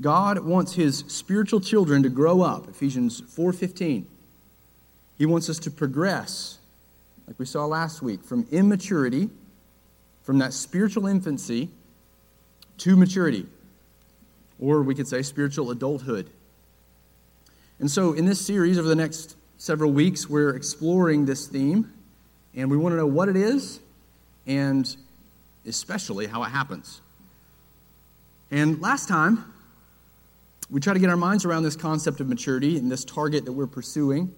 God wants his spiritual children to grow up, Ephesians 4:15. He wants us to progress, like we saw last week, from immaturity, from that spiritual infancy to maturity. Or we could say spiritual adulthood. And so in this series over the next several weeks, we're exploring this theme, and we want to know what it is and especially how it happens. And last time, we try to get our minds around this concept of maturity and this target that we're pursuing.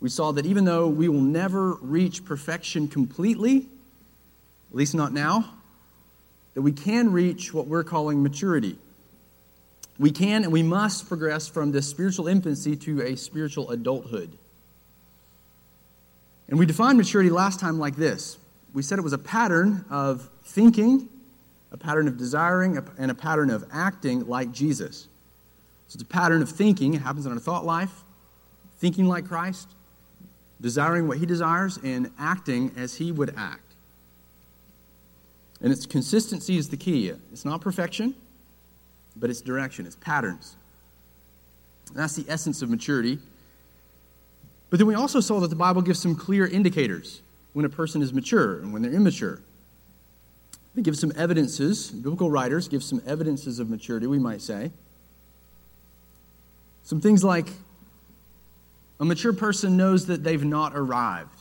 We saw that even though we will never reach perfection completely, at least not now, that we can reach what we're calling maturity. We can and we must progress from this spiritual infancy to a spiritual adulthood. And we defined maturity last time like this we said it was a pattern of thinking a pattern of desiring, and a pattern of acting like Jesus. So it's a pattern of thinking. It happens in our thought life, thinking like Christ, desiring what he desires, and acting as he would act. And its consistency is the key. It's not perfection, but it's direction, it's patterns. And that's the essence of maturity. But then we also saw that the Bible gives some clear indicators when a person is mature and when they're immature. They give some evidences, biblical writers give some evidences of maturity, we might say. Some things like a mature person knows that they've not arrived.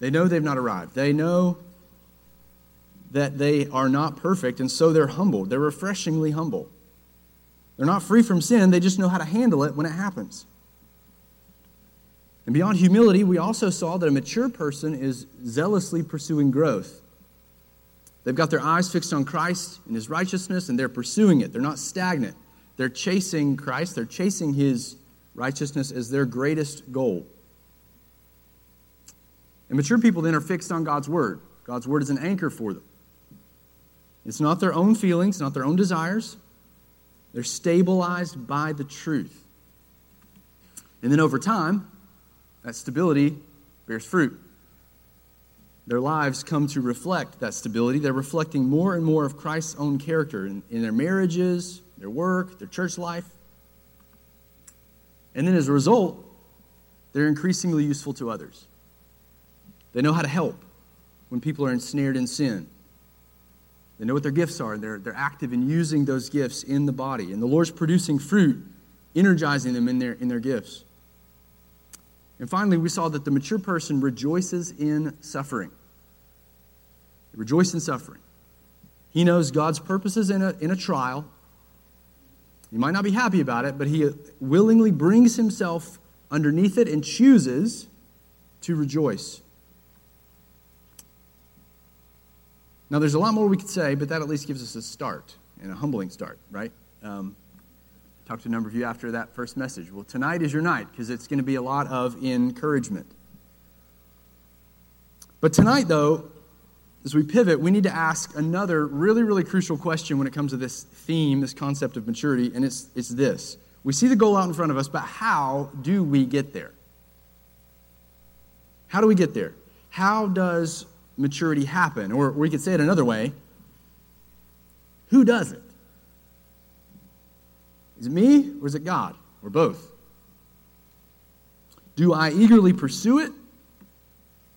They know they've not arrived. They know that they are not perfect, and so they're humble. They're refreshingly humble. They're not free from sin, they just know how to handle it when it happens. And beyond humility, we also saw that a mature person is zealously pursuing growth. They've got their eyes fixed on Christ and his righteousness, and they're pursuing it. They're not stagnant. They're chasing Christ, they're chasing his righteousness as their greatest goal. And mature people then are fixed on God's word. God's word is an anchor for them. It's not their own feelings, not their own desires. They're stabilized by the truth. And then over time, that stability bears fruit. Their lives come to reflect that stability. They're reflecting more and more of Christ's own character in, in their marriages, their work, their church life. And then as a result, they're increasingly useful to others. They know how to help when people are ensnared in sin. They know what their gifts are, and they're, they're active in using those gifts in the body. And the Lord's producing fruit, energizing them in their, in their gifts. And finally, we saw that the mature person rejoices in suffering. They rejoice in suffering. He knows God's purposes in a, in a trial. He might not be happy about it, but he willingly brings himself underneath it and chooses to rejoice. Now, there's a lot more we could say, but that at least gives us a start and a humbling start, right? Um, talked to a number of you after that first message. Well, tonight is your night because it's going to be a lot of encouragement. But tonight, though, as we pivot, we need to ask another really, really crucial question when it comes to this theme, this concept of maturity, and it's, it's this. We see the goal out in front of us, but how do we get there? How do we get there? How does maturity happen? Or we could say it another way who does it? Is it me or is it God? Or both? Do I eagerly pursue it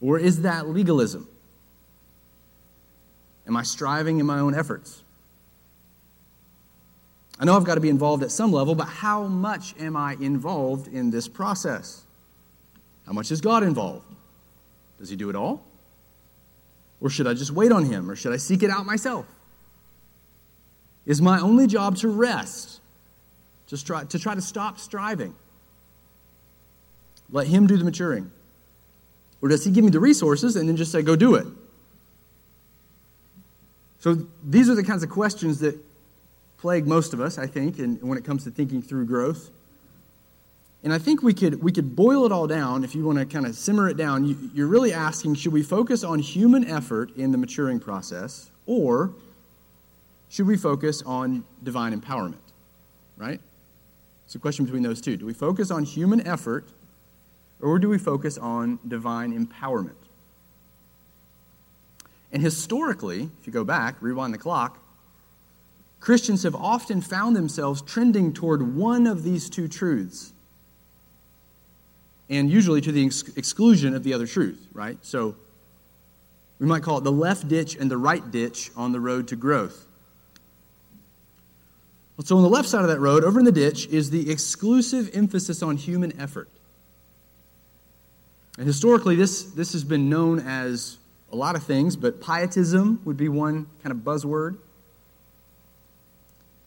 or is that legalism? Am I striving in my own efforts? I know I've got to be involved at some level, but how much am I involved in this process? How much is God involved? Does He do it all? Or should I just wait on Him? Or should I seek it out myself? Is my only job to rest just try, to try to stop striving. Let Him do the maturing. Or does He give me the resources and then just say, go do it? So these are the kinds of questions that plague most of us, I think, and when it comes to thinking through growth. And I think we could, we could boil it all down, if you want to kind of simmer it down. You, you're really asking should we focus on human effort in the maturing process, or should we focus on divine empowerment? Right? It's a question between those two. Do we focus on human effort or do we focus on divine empowerment? And historically, if you go back, rewind the clock, Christians have often found themselves trending toward one of these two truths, and usually to the ex- exclusion of the other truth, right? So we might call it the left ditch and the right ditch on the road to growth. So, on the left side of that road, over in the ditch, is the exclusive emphasis on human effort. And historically, this, this has been known as a lot of things, but pietism would be one kind of buzzword.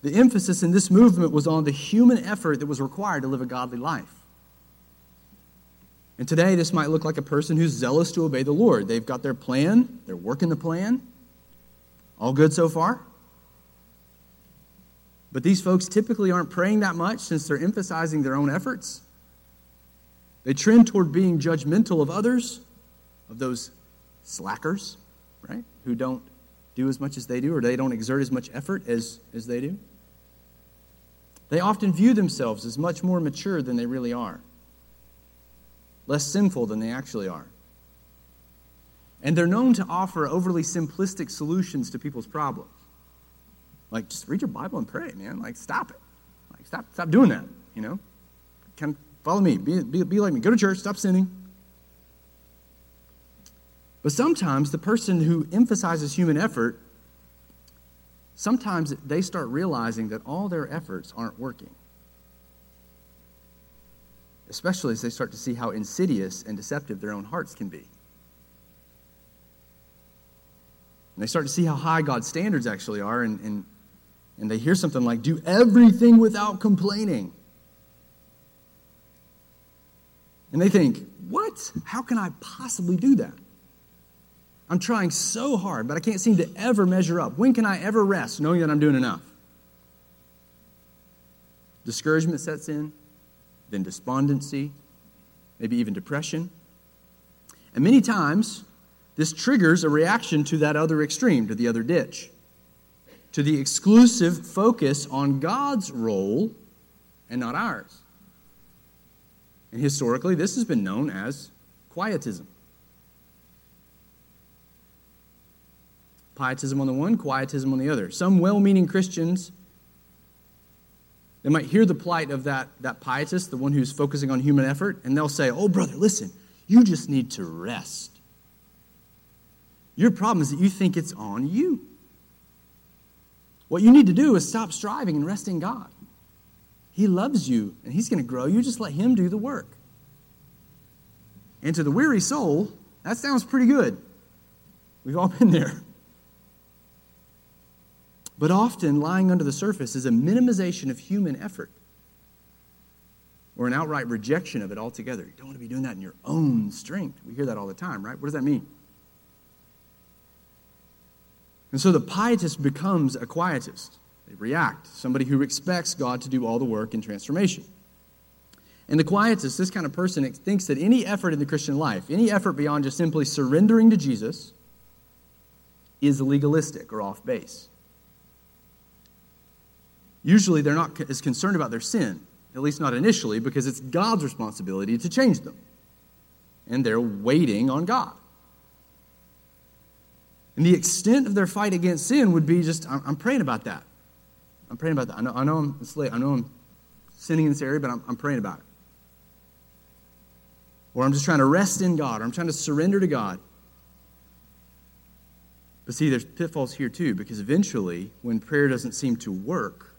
The emphasis in this movement was on the human effort that was required to live a godly life. And today, this might look like a person who's zealous to obey the Lord. They've got their plan, they're working the plan. All good so far? But these folks typically aren't praying that much since they're emphasizing their own efforts. They trend toward being judgmental of others, of those slackers, right, who don't do as much as they do or they don't exert as much effort as, as they do. They often view themselves as much more mature than they really are, less sinful than they actually are. And they're known to offer overly simplistic solutions to people's problems. Like, just read your Bible and pray, man. Like, stop it. Like, stop, stop doing that, you know? Come follow me. Be, be, be like me. Go to church. Stop sinning. But sometimes the person who emphasizes human effort, sometimes they start realizing that all their efforts aren't working. Especially as they start to see how insidious and deceptive their own hearts can be. And they start to see how high God's standards actually are, and, and, and they hear something like, do everything without complaining. And they think, what? How can I possibly do that? I'm trying so hard, but I can't seem to ever measure up. When can I ever rest knowing that I'm doing enough? Discouragement sets in, then despondency, maybe even depression. And many times, this triggers a reaction to that other extreme, to the other ditch, to the exclusive focus on God's role and not ours. And historically, this has been known as quietism. Pietism on the one, quietism on the other. Some well meaning Christians, they might hear the plight of that, that pietist, the one who's focusing on human effort, and they'll say, Oh, brother, listen, you just need to rest. Your problem is that you think it's on you. What you need to do is stop striving and rest in God. He loves you and He's going to grow you. Just let Him do the work. And to the weary soul, that sounds pretty good. We've all been there. But often, lying under the surface is a minimization of human effort or an outright rejection of it altogether. You don't want to be doing that in your own strength. We hear that all the time, right? What does that mean? And so the pietist becomes a quietist. They react, somebody who expects God to do all the work in transformation. And the quietist, this kind of person, thinks that any effort in the Christian life, any effort beyond just simply surrendering to Jesus, is legalistic or off base. Usually they're not as concerned about their sin, at least not initially, because it's God's responsibility to change them. And they're waiting on God. And the extent of their fight against sin would be just, I'm, praying about that. I'm praying about that. I know, I know I'm late. I know I'm sinning in this area, but I'm, I'm praying about it. Or I'm just trying to rest in God, or I'm trying to surrender to God. But see, there's pitfalls here too, because eventually, when prayer doesn't seem to work,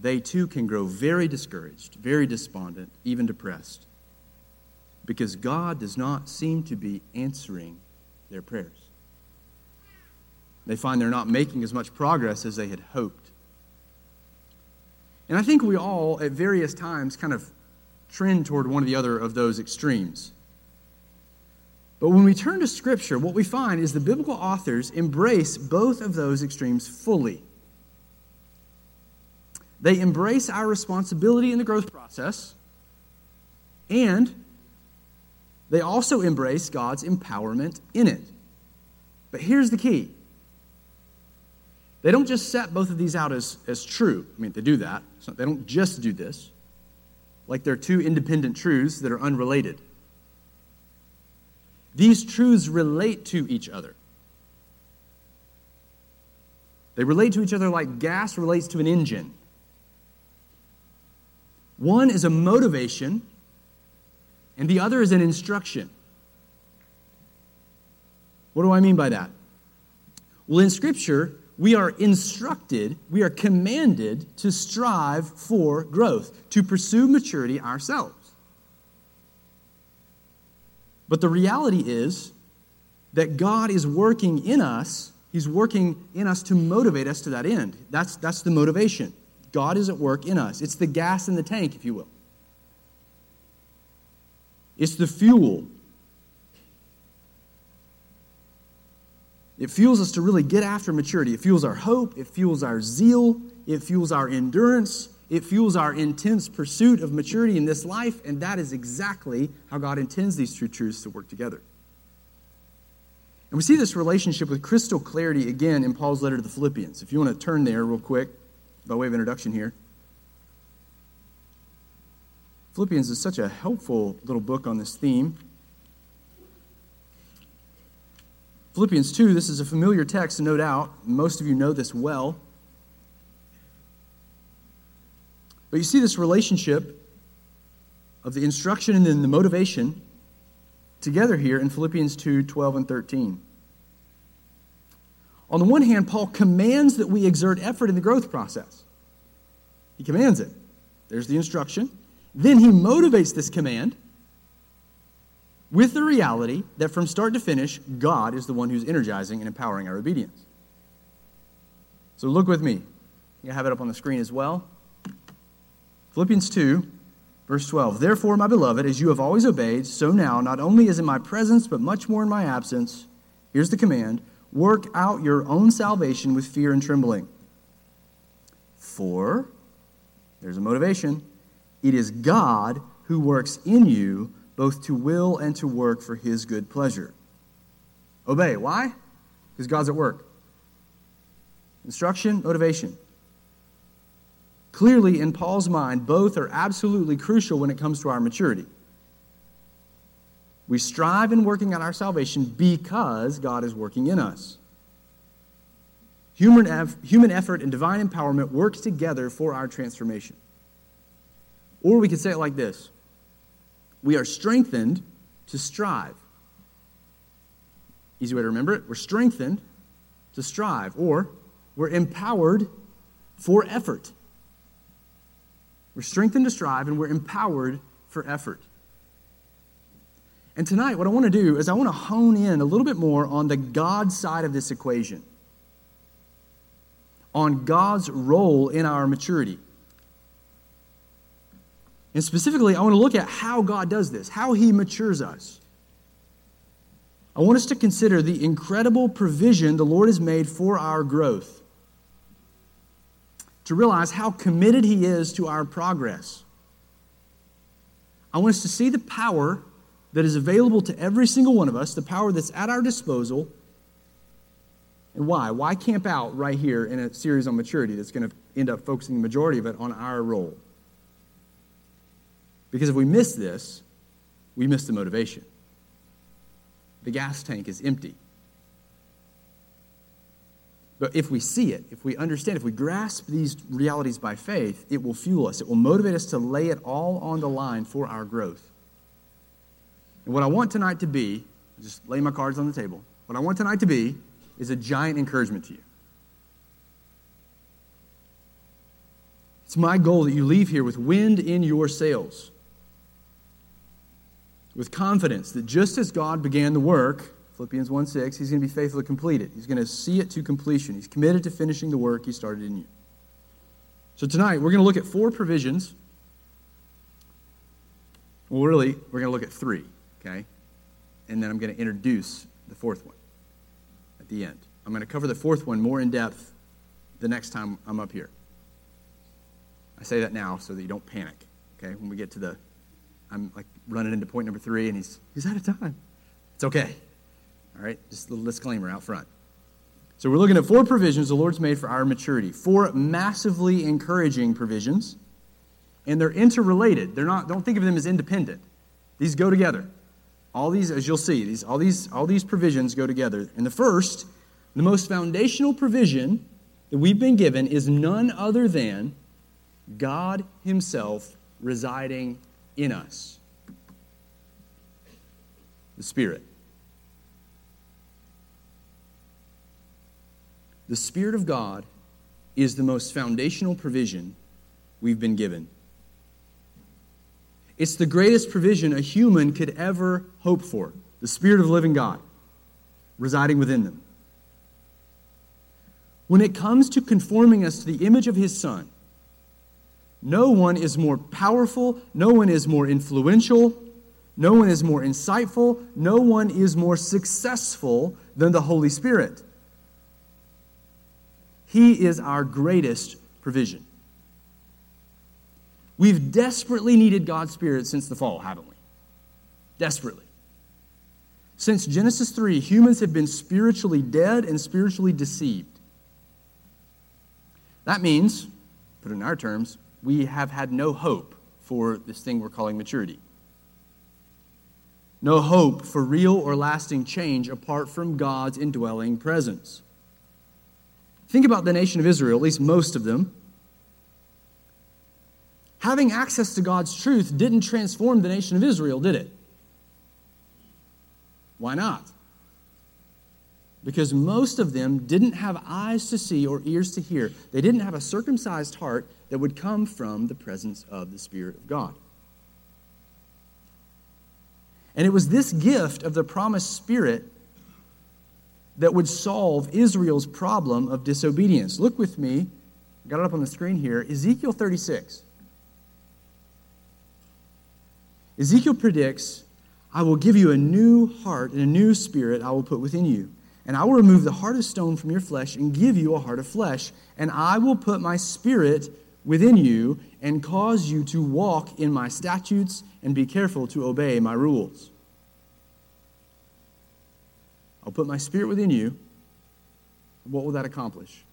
they too can grow very discouraged, very despondent, even depressed, because God does not seem to be answering their prayers. They find they're not making as much progress as they had hoped. And I think we all, at various times, kind of trend toward one or the other of those extremes. But when we turn to Scripture, what we find is the biblical authors embrace both of those extremes fully. They embrace our responsibility in the growth process, and they also embrace God's empowerment in it. But here's the key they don't just set both of these out as, as true. I mean, they do that. They don't just do this, like they're two independent truths that are unrelated. These truths relate to each other. They relate to each other like gas relates to an engine. One is a motivation, and the other is an instruction. What do I mean by that? Well, in Scripture, we are instructed, we are commanded to strive for growth, to pursue maturity ourselves. But the reality is that God is working in us, He's working in us to motivate us to that end. That's, that's the motivation. God is at work in us. It's the gas in the tank, if you will. It's the fuel. It fuels us to really get after maturity. It fuels our hope. It fuels our zeal. It fuels our endurance. It fuels our intense pursuit of maturity in this life. And that is exactly how God intends these two truths to work together. And we see this relationship with crystal clarity again in Paul's letter to the Philippians. If you want to turn there real quick by way of introduction here. Philippians is such a helpful little book on this theme. Philippians 2, this is a familiar text, no doubt. Most of you know this well. But you see this relationship of the instruction and then the motivation together here in Philippians 2 12 and 13. On the one hand, Paul commands that we exert effort in the growth process. He commands it. There's the instruction. Then he motivates this command with the reality that from start to finish, God is the one who's energizing and empowering our obedience. So look with me. You have it up on the screen as well. Philippians 2, verse 12. Therefore, my beloved, as you have always obeyed, so now, not only is in my presence, but much more in my absence, here's the command Work out your own salvation with fear and trembling. For, there's a motivation, it is God who works in you both to will and to work for his good pleasure. Obey. Why? Because God's at work. Instruction, motivation. Clearly, in Paul's mind, both are absolutely crucial when it comes to our maturity. We strive in working on our salvation because God is working in us. Human, human effort and divine empowerment work together for our transformation. Or we could say it like this We are strengthened to strive. Easy way to remember it. We're strengthened to strive, or we're empowered for effort. We're strengthened to strive, and we're empowered for effort. And tonight, what I want to do is I want to hone in a little bit more on the God side of this equation, on God's role in our maturity. And specifically, I want to look at how God does this, how He matures us. I want us to consider the incredible provision the Lord has made for our growth, to realize how committed He is to our progress. I want us to see the power that is available to every single one of us, the power that's at our disposal. And why? Why camp out right here in a series on maturity that's going to end up focusing the majority of it on our role? Because if we miss this, we miss the motivation. The gas tank is empty. But if we see it, if we understand, if we grasp these realities by faith, it will fuel us. It will motivate us to lay it all on the line for our growth. And what I want tonight to be, just lay my cards on the table, what I want tonight to be is a giant encouragement to you. It's my goal that you leave here with wind in your sails, with confidence that just as God began the work, Philippians 1 6, He's going to be faithful to complete it. He's going to see it to completion. He's committed to finishing the work He started in you. So tonight, we're going to look at four provisions. Well, really, we're going to look at three okay? And then I'm going to introduce the fourth one at the end. I'm going to cover the fourth one more in depth the next time I'm up here. I say that now so that you don't panic, okay? When we get to the, I'm like running into point number three and he's, he's out of time. It's okay. All right? Just a little disclaimer out front. So we're looking at four provisions the Lord's made for our maturity. Four massively encouraging provisions, and they're interrelated. They're not, don't think of them as independent. These go together. All these, as you'll see, these, all, these, all these provisions go together. And the first, the most foundational provision that we've been given is none other than God Himself residing in us the Spirit. The Spirit of God is the most foundational provision we've been given. It's the greatest provision a human could ever hope for the Spirit of the living God residing within them. When it comes to conforming us to the image of His Son, no one is more powerful, no one is more influential, no one is more insightful, no one is more successful than the Holy Spirit. He is our greatest provision. We've desperately needed God's Spirit since the fall, haven't we? Desperately. Since Genesis 3, humans have been spiritually dead and spiritually deceived. That means, put in our terms, we have had no hope for this thing we're calling maturity. No hope for real or lasting change apart from God's indwelling presence. Think about the nation of Israel, at least most of them. Having access to God's truth didn't transform the nation of Israel, did it? Why not? Because most of them didn't have eyes to see or ears to hear. They didn't have a circumcised heart that would come from the presence of the Spirit of God. And it was this gift of the promised Spirit that would solve Israel's problem of disobedience. Look with me, I got it up on the screen here Ezekiel 36. Ezekiel predicts I will give you a new heart and a new spirit I will put within you. And I will remove the heart of stone from your flesh and give you a heart of flesh. And I will put my spirit within you and cause you to walk in my statutes and be careful to obey my rules. I'll put my spirit within you. What will that accomplish?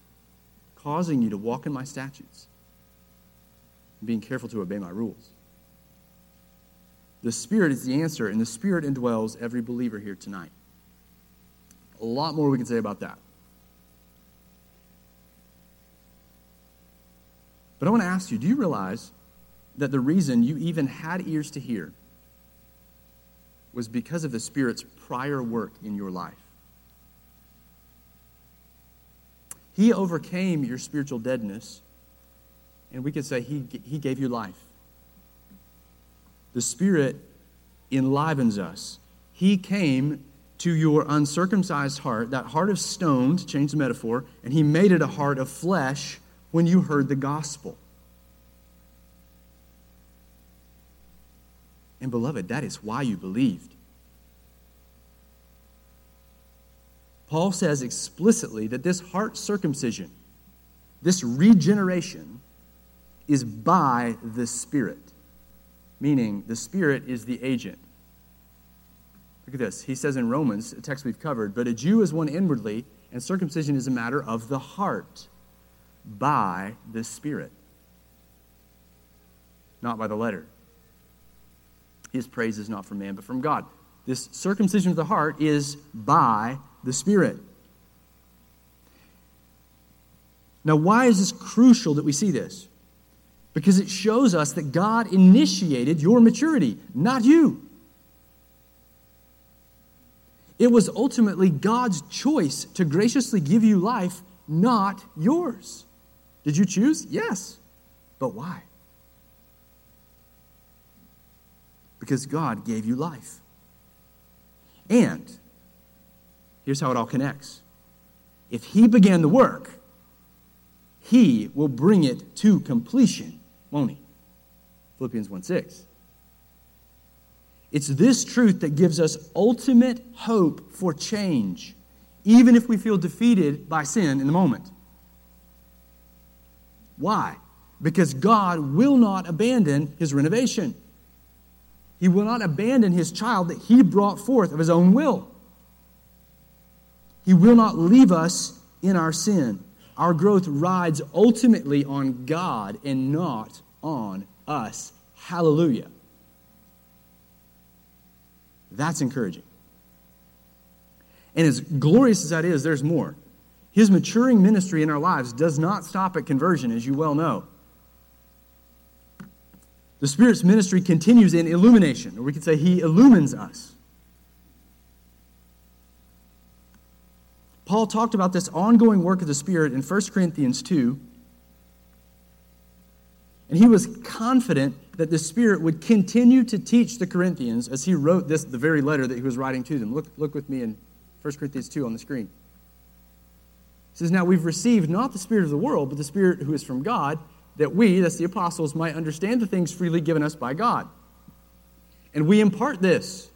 Causing you to walk in my statutes and being careful to obey my rules. The Spirit is the answer, and the Spirit indwells every believer here tonight. A lot more we can say about that. But I want to ask you do you realize that the reason you even had ears to hear was because of the Spirit's prior work in your life? He overcame your spiritual deadness, and we could say he, he gave you life. The Spirit enlivens us. He came to your uncircumcised heart, that heart of stone, to change the metaphor, and He made it a heart of flesh when you heard the gospel. And, beloved, that is why you believed. Paul says explicitly that this heart circumcision, this regeneration, is by the Spirit meaning the Spirit is the agent. Look at this. He says in Romans, a text we've covered, but a Jew is one inwardly, and circumcision is a matter of the heart by the Spirit, not by the letter. His praise is not from man, but from God. This circumcision of the heart is by the Spirit. Now, why is this crucial that we see this? because it shows us that God initiated your maturity, not you. It was ultimately God's choice to graciously give you life, not yours. Did you choose? Yes. But why? Because God gave you life. And here's how it all connects if He began the work, He will bring it to completion won't he? Philippians 1 6. It's this truth that gives us ultimate hope for change, even if we feel defeated by sin in the moment. Why? Because God will not abandon his renovation. He will not abandon his child that he brought forth of his own will. He will not leave us in our sin. Our growth rides ultimately on God and not on us. Hallelujah. That's encouraging. And as glorious as that is, there's more. His maturing ministry in our lives does not stop at conversion, as you well know. The Spirit's ministry continues in illumination, or we could say He illumines us. Paul talked about this ongoing work of the Spirit in 1 Corinthians 2. And he was confident that the Spirit would continue to teach the Corinthians as he wrote this, the very letter that he was writing to them. Look, look with me in 1 Corinthians 2 on the screen. It says, Now we've received not the Spirit of the world, but the Spirit who is from God, that we, that's the apostles, might understand the things freely given us by God. And we impart this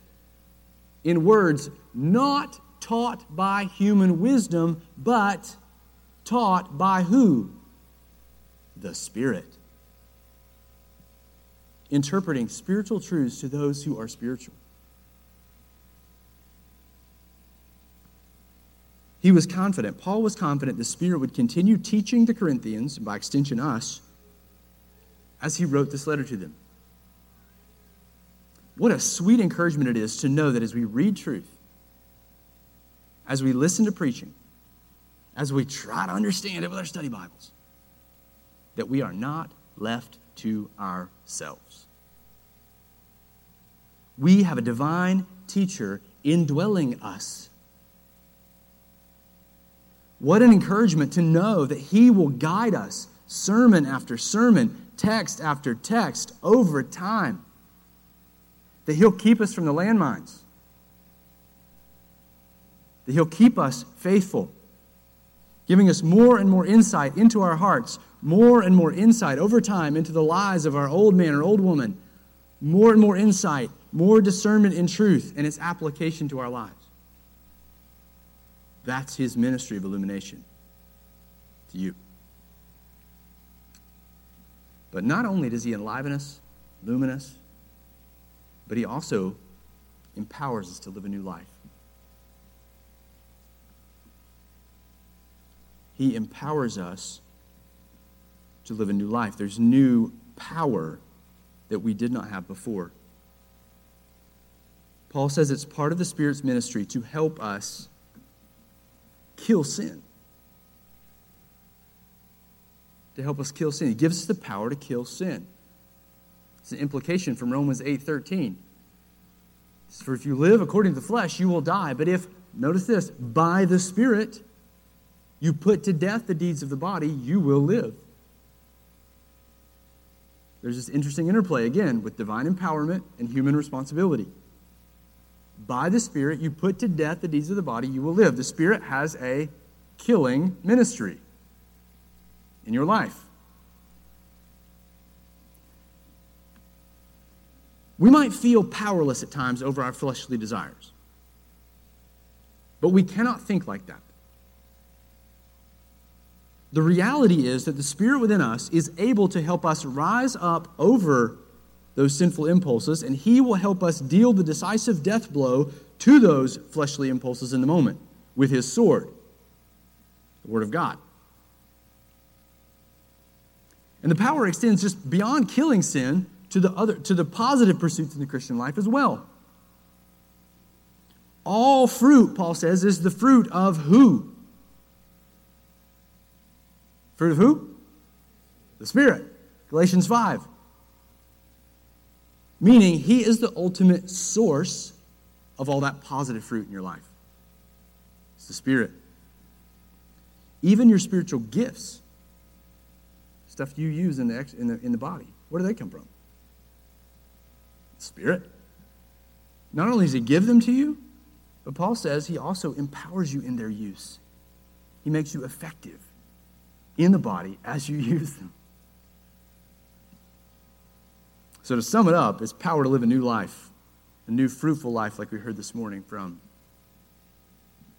in words not taught by human wisdom, but taught by who? The Spirit. Interpreting spiritual truths to those who are spiritual. He was confident, Paul was confident the Spirit would continue teaching the Corinthians, by extension us, as he wrote this letter to them. What a sweet encouragement it is to know that as we read truth, as we listen to preaching, as we try to understand it with our study Bibles, that we are not left to ourselves. We have a divine teacher indwelling us. What an encouragement to know that He will guide us sermon after sermon, text after text, over time. That He'll keep us from the landmines that He'll keep us faithful, giving us more and more insight into our hearts, more and more insight over time into the lives of our old man or old woman, more and more insight, more discernment in truth and its application to our lives. That's His ministry of illumination to you. But not only does He enliven us, illumine us, but He also empowers us to live a new life. He empowers us to live a new life. There's new power that we did not have before. Paul says it's part of the Spirit's ministry to help us kill sin. To help us kill sin. He gives us the power to kill sin. It's an implication from Romans 8:13. For if you live according to the flesh, you will die. But if, notice this, by the Spirit, you put to death the deeds of the body, you will live. There's this interesting interplay again with divine empowerment and human responsibility. By the Spirit, you put to death the deeds of the body, you will live. The Spirit has a killing ministry in your life. We might feel powerless at times over our fleshly desires, but we cannot think like that. The reality is that the Spirit within us is able to help us rise up over those sinful impulses, and He will help us deal the decisive death blow to those fleshly impulses in the moment with His sword, the Word of God. And the power extends just beyond killing sin to the other to the positive pursuits in the Christian life as well. All fruit, Paul says, is the fruit of who? Fruit of who? The Spirit. Galatians 5. Meaning, He is the ultimate source of all that positive fruit in your life. It's the Spirit. Even your spiritual gifts, stuff you use in the, in the, in the body, where do they come from? The Spirit. Not only does He give them to you, but Paul says He also empowers you in their use. He makes you effective in the body as you use them. So, to sum it up, it's power to live a new life, a new fruitful life, like we heard this morning from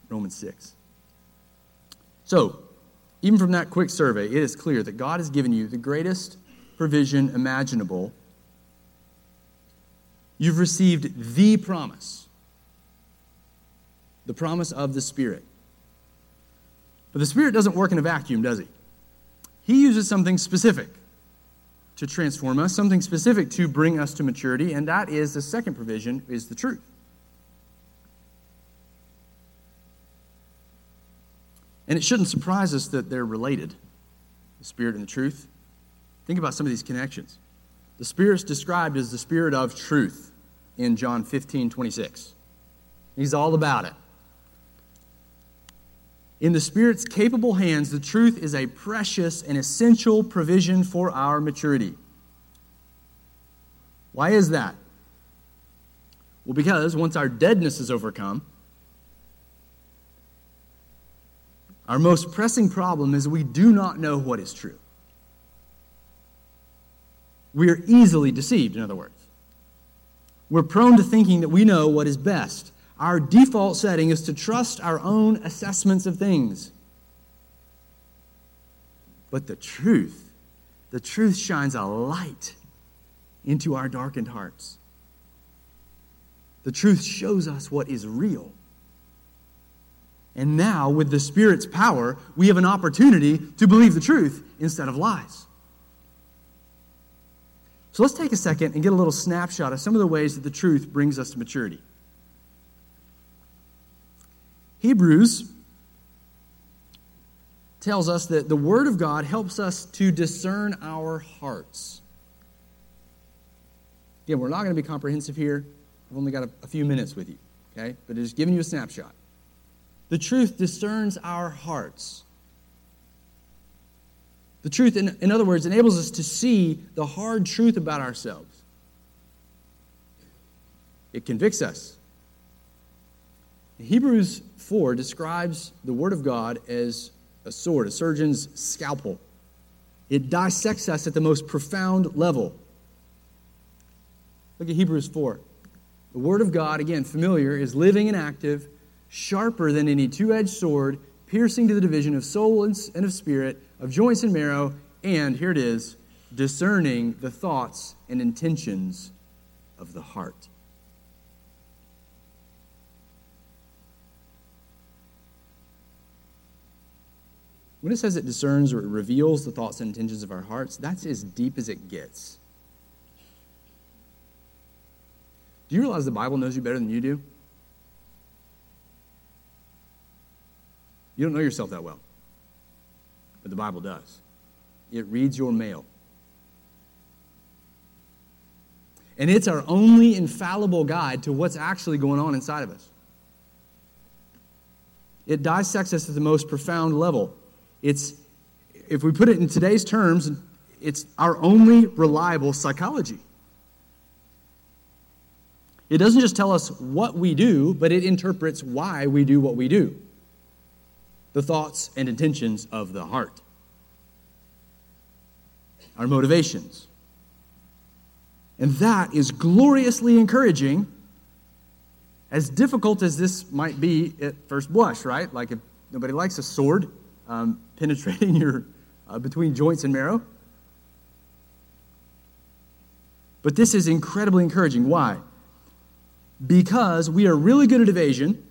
Romans 6. So, even from that quick survey, it is clear that God has given you the greatest provision imaginable. You've received the promise, the promise of the Spirit. But the Spirit doesn't work in a vacuum, does he? He uses something specific to transform us, something specific to bring us to maturity, and that is the second provision is the truth. And it shouldn't surprise us that they're related the Spirit and the truth. Think about some of these connections. The Spirit's described as the Spirit of truth in John 15 26. He's all about it. In the Spirit's capable hands, the truth is a precious and essential provision for our maturity. Why is that? Well, because once our deadness is overcome, our most pressing problem is we do not know what is true. We are easily deceived, in other words. We're prone to thinking that we know what is best. Our default setting is to trust our own assessments of things. But the truth, the truth shines a light into our darkened hearts. The truth shows us what is real. And now, with the Spirit's power, we have an opportunity to believe the truth instead of lies. So let's take a second and get a little snapshot of some of the ways that the truth brings us to maturity. Hebrews tells us that the Word of God helps us to discern our hearts. Again, we're not going to be comprehensive here. I've only got a, a few minutes with you, okay? But it's giving you a snapshot. The truth discerns our hearts. The truth, in, in other words, enables us to see the hard truth about ourselves. It convicts us. Hebrews 4 describes the Word of God as a sword, a surgeon's scalpel. It dissects us at the most profound level. Look at Hebrews 4. The Word of God, again, familiar, is living and active, sharper than any two edged sword, piercing to the division of soul and of spirit, of joints and marrow, and here it is, discerning the thoughts and intentions of the heart. When it says it discerns or it reveals the thoughts and intentions of our hearts, that's as deep as it gets. Do you realize the Bible knows you better than you do? You don't know yourself that well, but the Bible does. It reads your mail. And it's our only infallible guide to what's actually going on inside of us. It dissects us at the most profound level. It's, if we put it in today's terms, it's our only reliable psychology. It doesn't just tell us what we do, but it interprets why we do what we do the thoughts and intentions of the heart, our motivations. And that is gloriously encouraging, as difficult as this might be at first blush, right? Like if nobody likes a sword, um, penetrating your uh, between joints and marrow. But this is incredibly encouraging. Why? Because we are really good at evasion.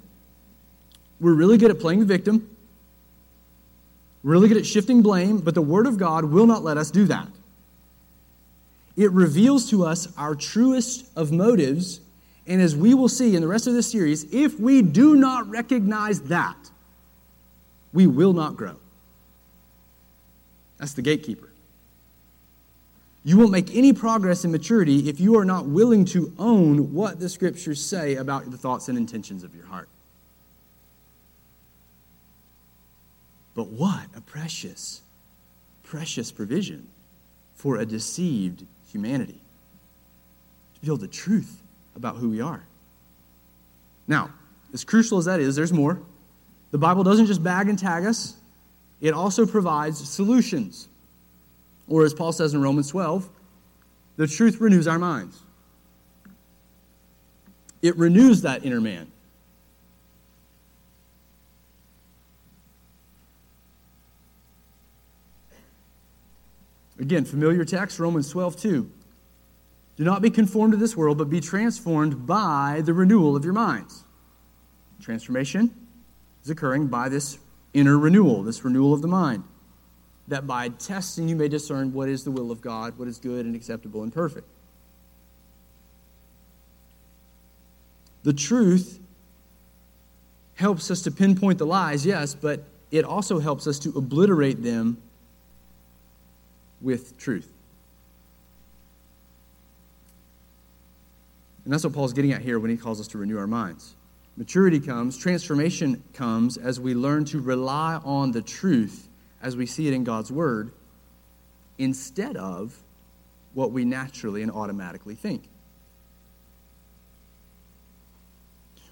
We're really good at playing the victim. Really good at shifting blame, but the Word of God will not let us do that. It reveals to us our truest of motives, and as we will see in the rest of this series, if we do not recognize that, we will not grow. That's the gatekeeper. You won't make any progress in maturity if you are not willing to own what the scriptures say about the thoughts and intentions of your heart. But what a precious, precious provision for a deceived humanity to feel the truth about who we are. Now, as crucial as that is, there's more. The Bible doesn't just bag and tag us, it also provides solutions. Or, as Paul says in Romans 12, the truth renews our minds. It renews that inner man. Again, familiar text, Romans 12, 2. Do not be conformed to this world, but be transformed by the renewal of your minds. Transformation is occurring by this inner renewal, this renewal of the mind. That by testing you may discern what is the will of God, what is good and acceptable and perfect. The truth helps us to pinpoint the lies, yes, but it also helps us to obliterate them with truth. And that's what Paul's getting at here when he calls us to renew our minds. Maturity comes, transformation comes as we learn to rely on the truth as we see it in God's Word instead of what we naturally and automatically think.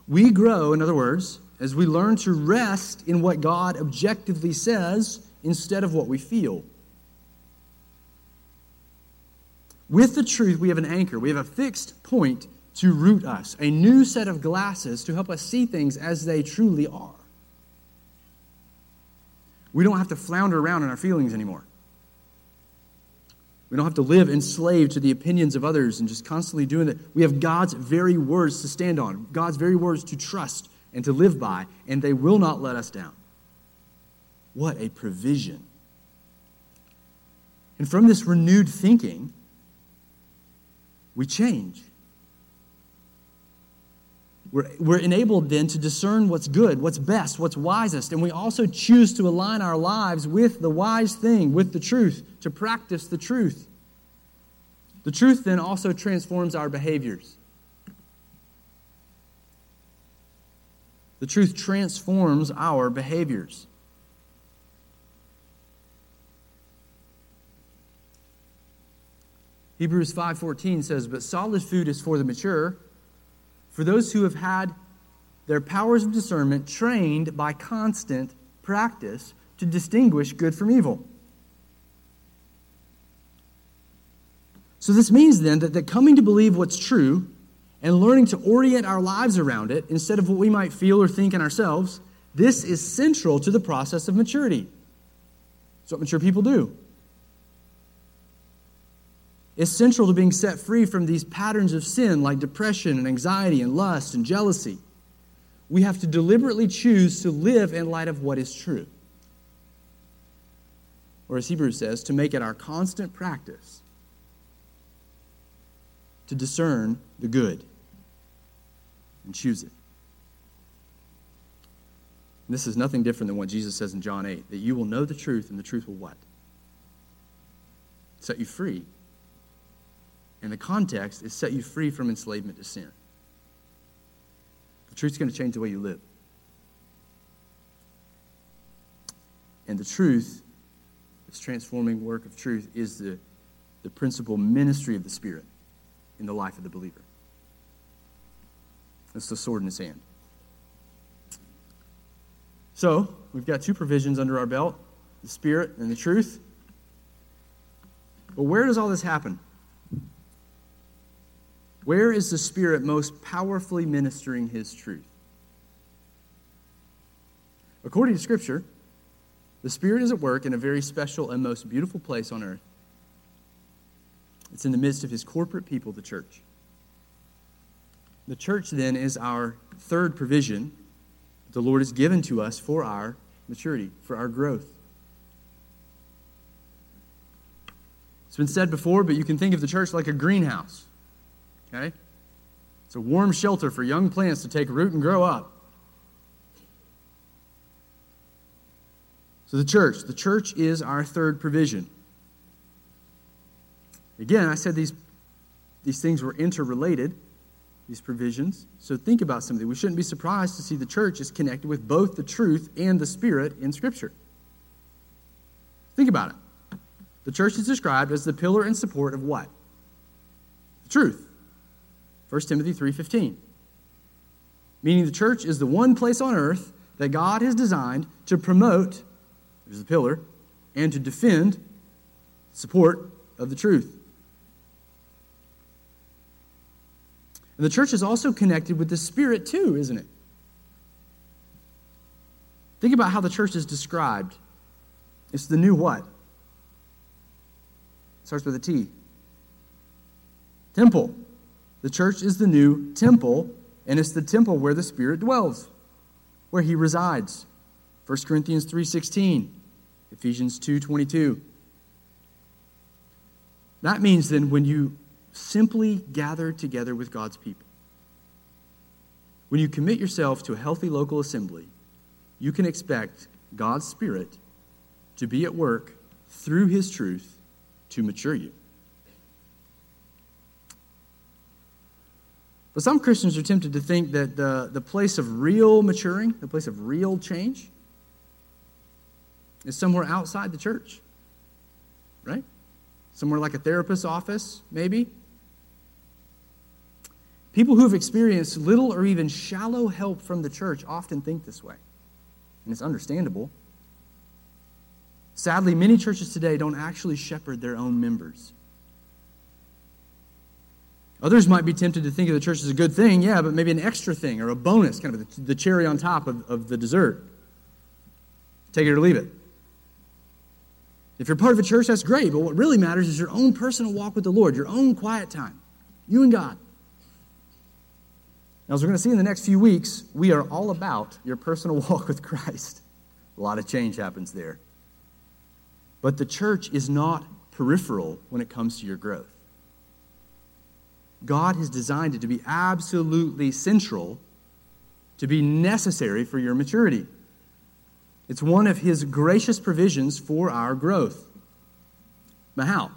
We grow, in other words, as we learn to rest in what God objectively says instead of what we feel. With the truth, we have an anchor, we have a fixed point to root us, a new set of glasses to help us see things as they truly are. We don't have to flounder around in our feelings anymore. We don't have to live enslaved to the opinions of others and just constantly doing that. We have God's very words to stand on, God's very words to trust and to live by, and they will not let us down. What a provision. And from this renewed thinking, we change. We're, we're enabled then to discern what's good, what's best, what's wisest, and we also choose to align our lives with the wise thing, with the truth, to practice the truth. The truth then also transforms our behaviors. The truth transforms our behaviors. Hebrews 5:14 says, "But solid food is for the mature, for those who have had their powers of discernment trained by constant practice to distinguish good from evil." So this means then that, that coming to believe what's true and learning to orient our lives around it instead of what we might feel or think in ourselves, this is central to the process of maturity. It's what mature people do. It's central to being set free from these patterns of sin like depression and anxiety and lust and jealousy. We have to deliberately choose to live in light of what is true. Or, as Hebrews says, to make it our constant practice to discern the good and choose it. And this is nothing different than what Jesus says in John 8 that you will know the truth, and the truth will what? Set you free. And the context is set you free from enslavement to sin. The truth's going to change the way you live. And the truth, this transforming work of truth, is the, the principal ministry of the Spirit in the life of the believer. That's the sword in his hand. So, we've got two provisions under our belt the Spirit and the truth. But where does all this happen? Where is the Spirit most powerfully ministering His truth? According to Scripture, the Spirit is at work in a very special and most beautiful place on earth. It's in the midst of His corporate people, the church. The church, then, is our third provision the Lord has given to us for our maturity, for our growth. It's been said before, but you can think of the church like a greenhouse. Okay? It's a warm shelter for young plants to take root and grow up. So, the church, the church is our third provision. Again, I said these, these things were interrelated, these provisions. So, think about something. We shouldn't be surprised to see the church is connected with both the truth and the spirit in Scripture. Think about it. The church is described as the pillar and support of what? The truth. 1 Timothy 3:15. Meaning the church is the one place on earth that God has designed to promote, there's the pillar, and to defend support of the truth. And the church is also connected with the Spirit too, isn't it? Think about how the church is described. It's the new what? It starts with a T. Temple. The church is the new temple, and it's the temple where the Spirit dwells, where he resides. 1 Corinthians 3:16, Ephesians 2:22. That means then when you simply gather together with God's people, when you commit yourself to a healthy local assembly, you can expect God's Spirit to be at work through His truth to mature you. But some Christians are tempted to think that the, the place of real maturing, the place of real change, is somewhere outside the church, right? Somewhere like a therapist's office, maybe. People who have experienced little or even shallow help from the church often think this way, and it's understandable. Sadly, many churches today don't actually shepherd their own members. Others might be tempted to think of the church as a good thing, yeah, but maybe an extra thing or a bonus, kind of the cherry on top of, of the dessert. Take it or leave it. If you're part of a church, that's great, but what really matters is your own personal walk with the Lord, your own quiet time, you and God. Now, as we're going to see in the next few weeks, we are all about your personal walk with Christ. A lot of change happens there. But the church is not peripheral when it comes to your growth. God has designed it to be absolutely central, to be necessary for your maturity. It's one of His gracious provisions for our growth. But how?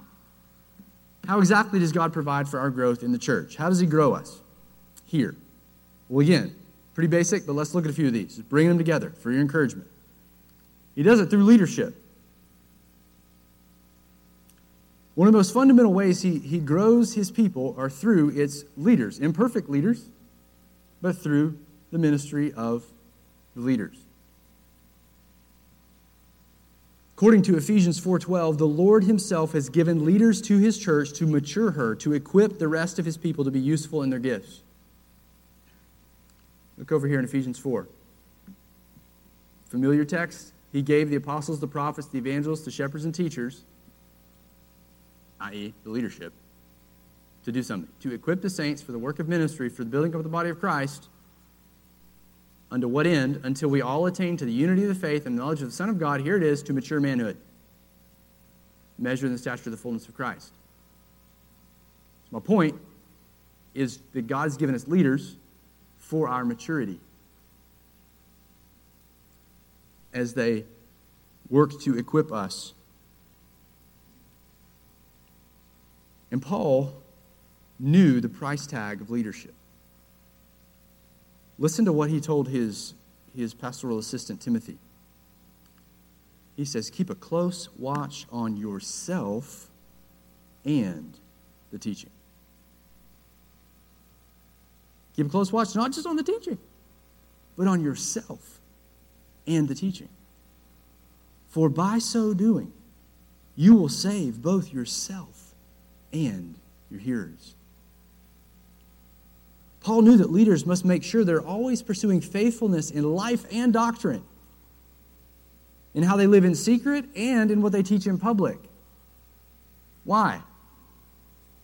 How exactly does God provide for our growth in the church? How does He grow us? Here. Well, again, pretty basic, but let's look at a few of these. Just bringing them together for your encouragement. He does it through leadership. One of the most fundamental ways he, he grows his people are through its leaders, imperfect leaders, but through the ministry of the leaders. According to Ephesians 4:12, the Lord himself has given leaders to his church to mature her, to equip the rest of his people to be useful in their gifts. Look over here in Ephesians 4. Familiar text. He gave the apostles, the prophets, the evangelists, the shepherds and teachers i.e., the leadership, to do something, to equip the saints for the work of ministry, for the building up of the body of Christ. Unto what end? Until we all attain to the unity of the faith and knowledge of the Son of God. Here it is, to mature manhood. Measure in the stature of the fullness of Christ. So my point is that God has given us leaders for our maturity as they work to equip us And Paul knew the price tag of leadership. Listen to what he told his, his pastoral assistant, Timothy. He says, Keep a close watch on yourself and the teaching. Keep a close watch not just on the teaching, but on yourself and the teaching. For by so doing, you will save both yourself and your hearers. Paul knew that leaders must make sure they're always pursuing faithfulness in life and doctrine, in how they live in secret and in what they teach in public. Why?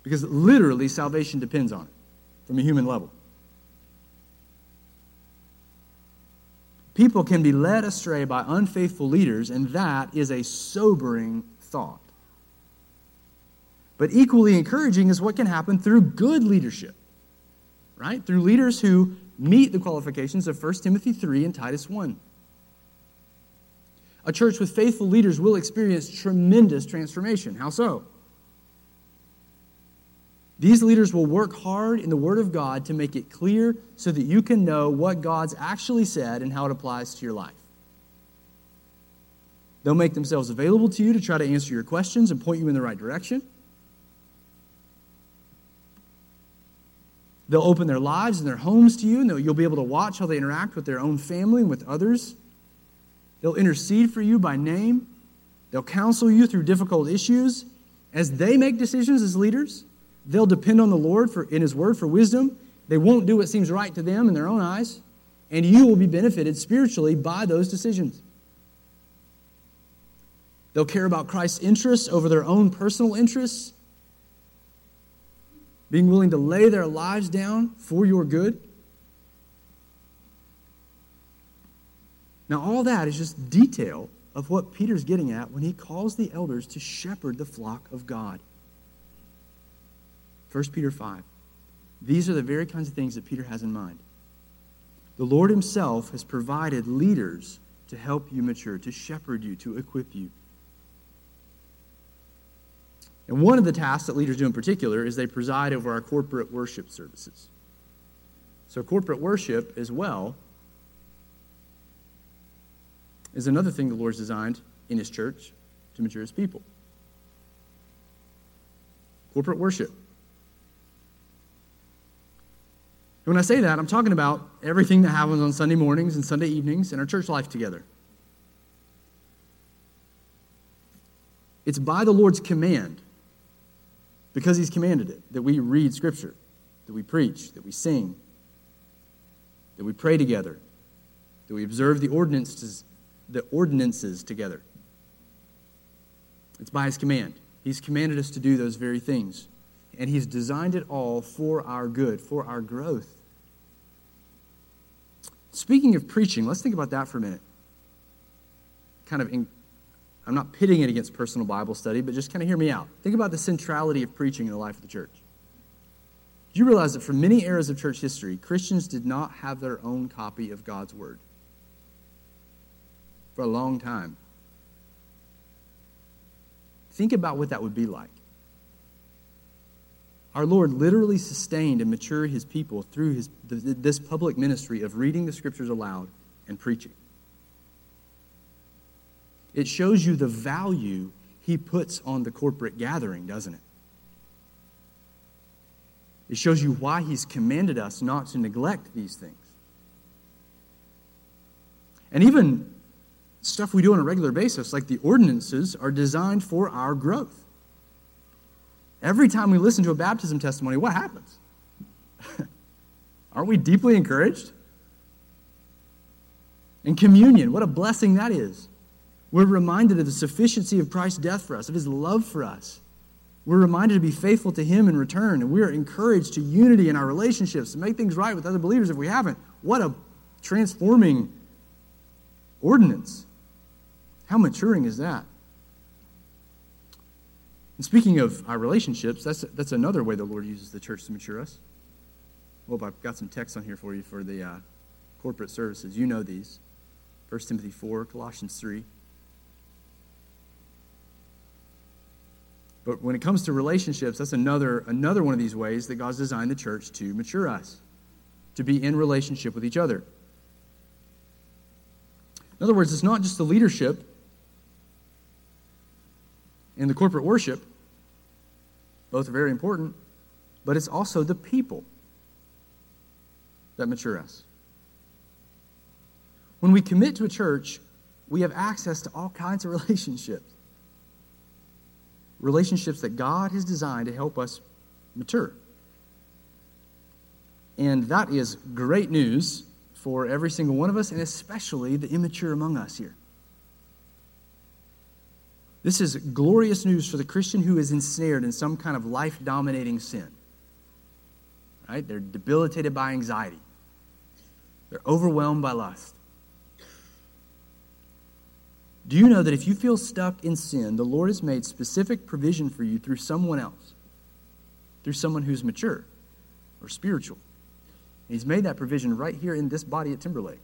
Because literally salvation depends on it from a human level. People can be led astray by unfaithful leaders, and that is a sobering thought. But equally encouraging is what can happen through good leadership, right? Through leaders who meet the qualifications of 1 Timothy 3 and Titus 1. A church with faithful leaders will experience tremendous transformation. How so? These leaders will work hard in the Word of God to make it clear so that you can know what God's actually said and how it applies to your life. They'll make themselves available to you to try to answer your questions and point you in the right direction. They'll open their lives and their homes to you, and you'll be able to watch how they interact with their own family and with others. They'll intercede for you by name. They'll counsel you through difficult issues. As they make decisions as leaders, they'll depend on the Lord for, in His Word for wisdom. They won't do what seems right to them in their own eyes, and you will be benefited spiritually by those decisions. They'll care about Christ's interests over their own personal interests being willing to lay their lives down for your good. Now, all that is just detail of what Peter's getting at when he calls the elders to shepherd the flock of God. 1 Peter 5. These are the very kinds of things that Peter has in mind. The Lord himself has provided leaders to help you mature, to shepherd you, to equip you. And one of the tasks that leaders do in particular is they preside over our corporate worship services. So, corporate worship as well is another thing the Lord's designed in His church to mature His people. Corporate worship. And when I say that, I'm talking about everything that happens on Sunday mornings and Sunday evenings in our church life together. It's by the Lord's command, because He's commanded it, that we read Scripture, that we preach, that we sing, that we pray together, that we observe the ordinances, the ordinances together. It's by His command. He's commanded us to do those very things. And He's designed it all for our good, for our growth. Speaking of preaching, let's think about that for a minute. Kind of, in, I'm not pitting it against personal Bible study, but just kind of hear me out. Think about the centrality of preaching in the life of the church. Do you realize that for many eras of church history, Christians did not have their own copy of God's Word? For a long time. Think about what that would be like. Our Lord literally sustained and matured his people through his, this public ministry of reading the scriptures aloud and preaching. It shows you the value he puts on the corporate gathering, doesn't it? It shows you why he's commanded us not to neglect these things. And even stuff we do on a regular basis, like the ordinances, are designed for our growth. Every time we listen to a baptism testimony, what happens? Aren't we deeply encouraged? And communion, what a blessing that is. We're reminded of the sufficiency of Christ's death for us, of his love for us. We're reminded to be faithful to Him in return, and we are encouraged to unity in our relationships, to make things right with other believers if we haven't. What a transforming ordinance. How maturing is that? And speaking of our relationships, that's, that's another way the Lord uses the church to mature us. Well, I've got some texts on here for you for the uh, corporate services. You know these 1 Timothy 4, Colossians 3. But when it comes to relationships, that's another, another one of these ways that God's designed the church to mature us, to be in relationship with each other. In other words, it's not just the leadership and the corporate worship, both are very important, but it's also the people that mature us. When we commit to a church, we have access to all kinds of relationships relationships that God has designed to help us mature. And that is great news for every single one of us, and especially the immature among us here. This is glorious news for the Christian who is ensnared in some kind of life dominating sin. Right? They're debilitated by anxiety, they're overwhelmed by lust. Do you know that if you feel stuck in sin, the Lord has made specific provision for you through someone else, through someone who's mature or spiritual? And he's made that provision right here in this body at Timberlake.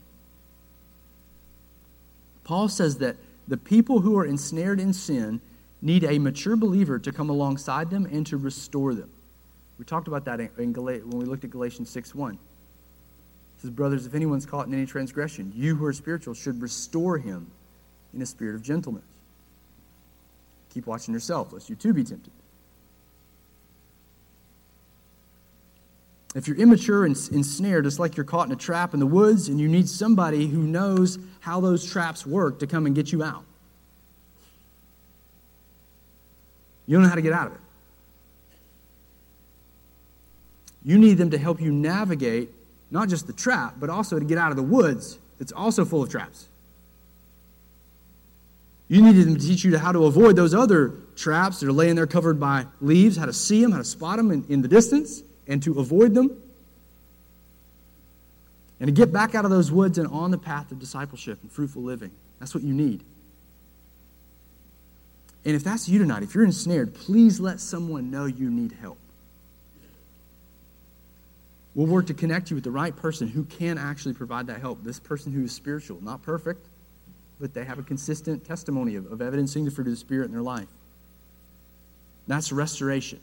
Paul says that the people who are ensnared in sin need a mature believer to come alongside them and to restore them. We talked about that in Gal- when we looked at Galatians 6 1. It says, Brothers, if anyone's caught in any transgression, you who are spiritual should restore him in a spirit of gentleness. Keep watching yourself, lest you too be tempted. If you're immature and ensnared, it's like you're caught in a trap in the woods and you need somebody who knows how those traps work to come and get you out. You don't know how to get out of it. You need them to help you navigate not just the trap, but also to get out of the woods that's also full of traps. You needed them to teach you how to avoid those other traps that are laying there covered by leaves, how to see them, how to spot them in, in the distance, and to avoid them. And to get back out of those woods and on the path of discipleship and fruitful living. That's what you need. And if that's you tonight, if you're ensnared, please let someone know you need help. We'll work to connect you with the right person who can actually provide that help. This person who is spiritual, not perfect, but they have a consistent testimony of, of evidencing the fruit of the Spirit in their life. That's restoration.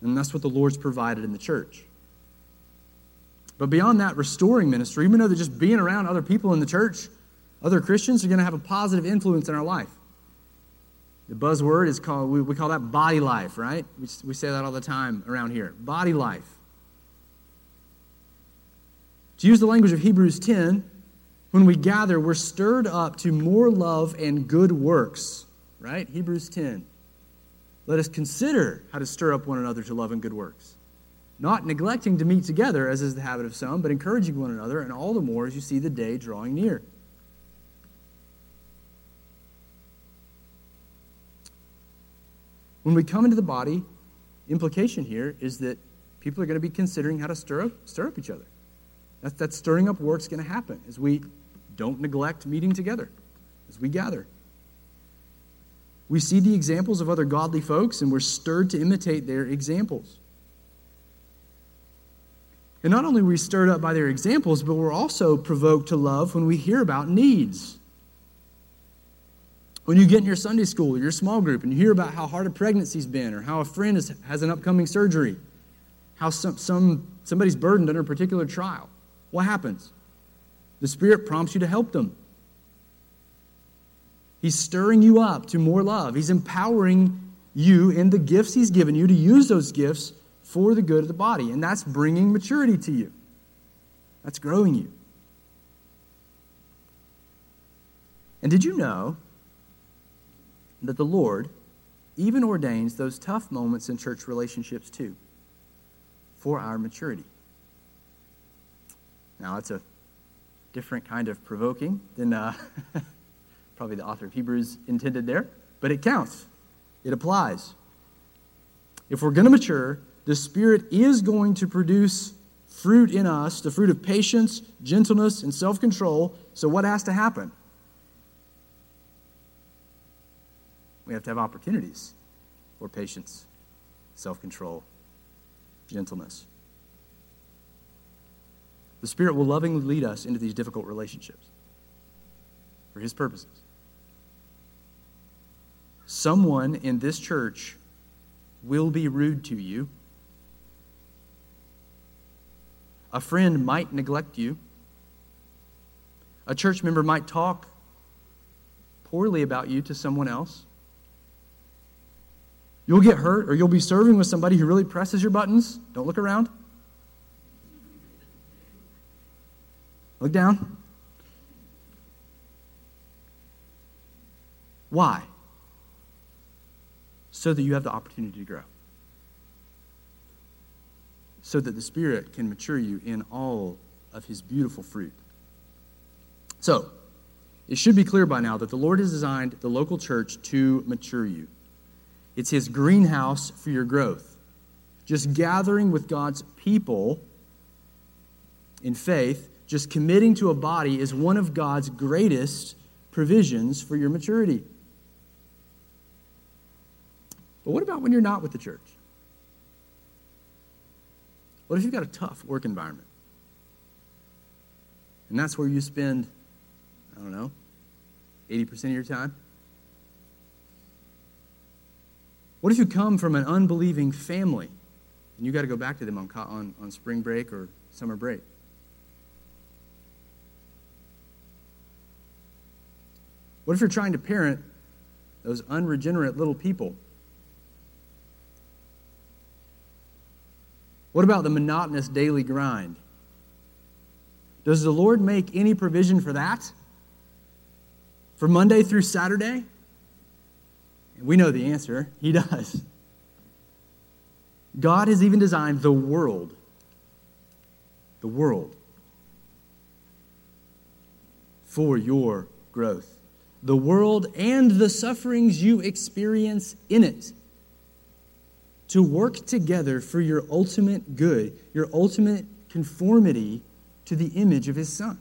And that's what the Lord's provided in the church. But beyond that restoring ministry, we know that just being around other people in the church, other Christians, are going to have a positive influence in our life. The buzzword is called, we, we call that body life, right? We, we say that all the time around here. Body life. To use the language of Hebrews 10, when we gather, we're stirred up to more love and good works, right? Hebrews 10. Let us consider how to stir up one another to love and good works. Not neglecting to meet together, as is the habit of some, but encouraging one another, and all the more as you see the day drawing near. When we come into the body, implication here is that people are going to be considering how to stir up, stir up each other. That, that stirring up work's going to happen as we don't neglect meeting together, as we gather. We see the examples of other godly folks, and we're stirred to imitate their examples. And not only are we stirred up by their examples, but we're also provoked to love when we hear about needs. When you get in your Sunday school or your small group and you hear about how hard a pregnancy's been or how a friend is, has an upcoming surgery, how some, some, somebody's burdened under a particular trial, what happens? The Spirit prompts you to help them. He's stirring you up to more love. He's empowering you in the gifts He's given you to use those gifts for the good of the body. And that's bringing maturity to you, that's growing you. And did you know that the Lord even ordains those tough moments in church relationships too for our maturity? Now, it's a different kind of provoking than uh, probably the author of Hebrews intended there, but it counts. It applies. If we're going to mature, the Spirit is going to produce fruit in us, the fruit of patience, gentleness, and self control. So, what has to happen? We have to have opportunities for patience, self control, gentleness. The Spirit will lovingly lead us into these difficult relationships for His purposes. Someone in this church will be rude to you. A friend might neglect you. A church member might talk poorly about you to someone else. You'll get hurt, or you'll be serving with somebody who really presses your buttons. Don't look around. Look down. Why? So that you have the opportunity to grow. So that the Spirit can mature you in all of His beautiful fruit. So, it should be clear by now that the Lord has designed the local church to mature you. It's His greenhouse for your growth. Just gathering with God's people in faith just committing to a body is one of God's greatest provisions for your maturity. But what about when you're not with the church? What if you've got a tough work environment? And that's where you spend, I don't know, 80% of your time? What if you come from an unbelieving family and you got to go back to them on, on, on spring break or summer break? What if you're trying to parent those unregenerate little people? What about the monotonous daily grind? Does the Lord make any provision for that? For Monday through Saturday? And we know the answer. He does. God has even designed the world, the world, for your growth the world and the sufferings you experience in it to work together for your ultimate good, your ultimate conformity to the image of his son.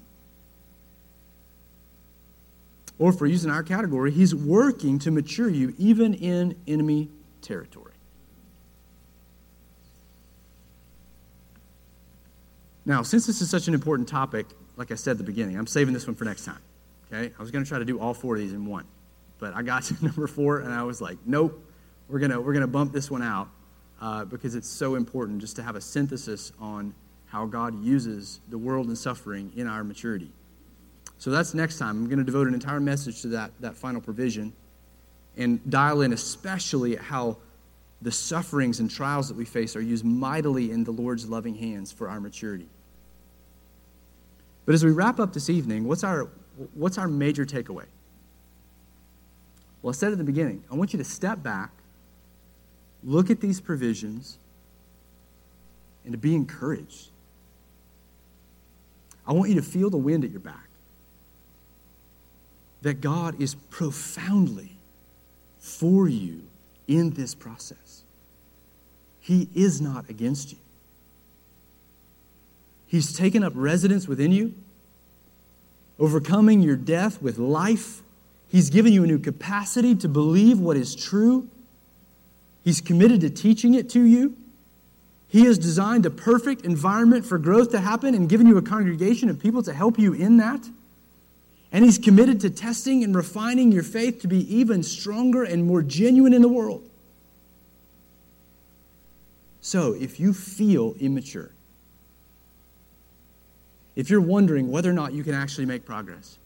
Or for using our category, he's working to mature you even in enemy territory. Now, since this is such an important topic, like I said at the beginning, I'm saving this one for next time. Okay? I was going to try to do all four of these in one. But I got to number four and I was like, nope, we're going to we're gonna bump this one out uh, because it's so important just to have a synthesis on how God uses the world and suffering in our maturity. So that's next time. I'm going to devote an entire message to that, that final provision and dial in especially at how the sufferings and trials that we face are used mightily in the Lord's loving hands for our maturity. But as we wrap up this evening, what's our, what's our major takeaway? Well, I said at the beginning, I want you to step back, look at these provisions, and to be encouraged. I want you to feel the wind at your back. That God is profoundly for you in this process. He is not against you. He's taken up residence within you, overcoming your death with life. He's given you a new capacity to believe what is true. He's committed to teaching it to you. He has designed a perfect environment for growth to happen and given you a congregation of people to help you in that. And He's committed to testing and refining your faith to be even stronger and more genuine in the world. So, if you feel immature, if you're wondering whether or not you can actually make progress,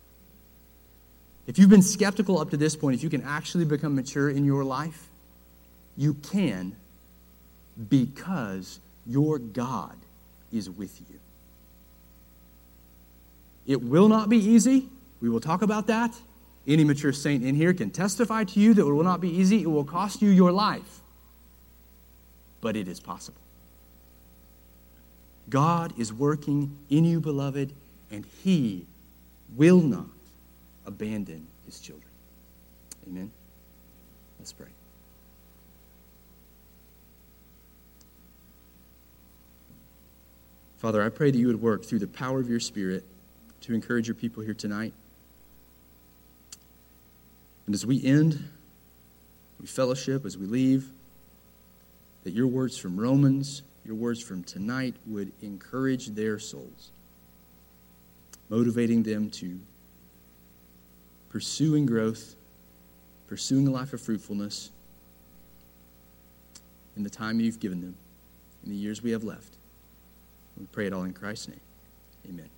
if you've been skeptical up to this point, if you can actually become mature in your life, you can because your God is with you. It will not be easy. We will talk about that. Any mature saint in here can testify to you that it will not be easy. It will cost you your life. But it is possible. God is working in you, beloved, and He will not abandon His children. Amen. Let's pray. Father, I pray that you would work through the power of your Spirit to encourage your people here tonight. And as we end, we fellowship, as we leave, that your words from Romans, your words from tonight would encourage their souls, motivating them to pursuing growth, pursuing a life of fruitfulness in the time you've given them, in the years we have left. We pray it all in Christ's name. Amen.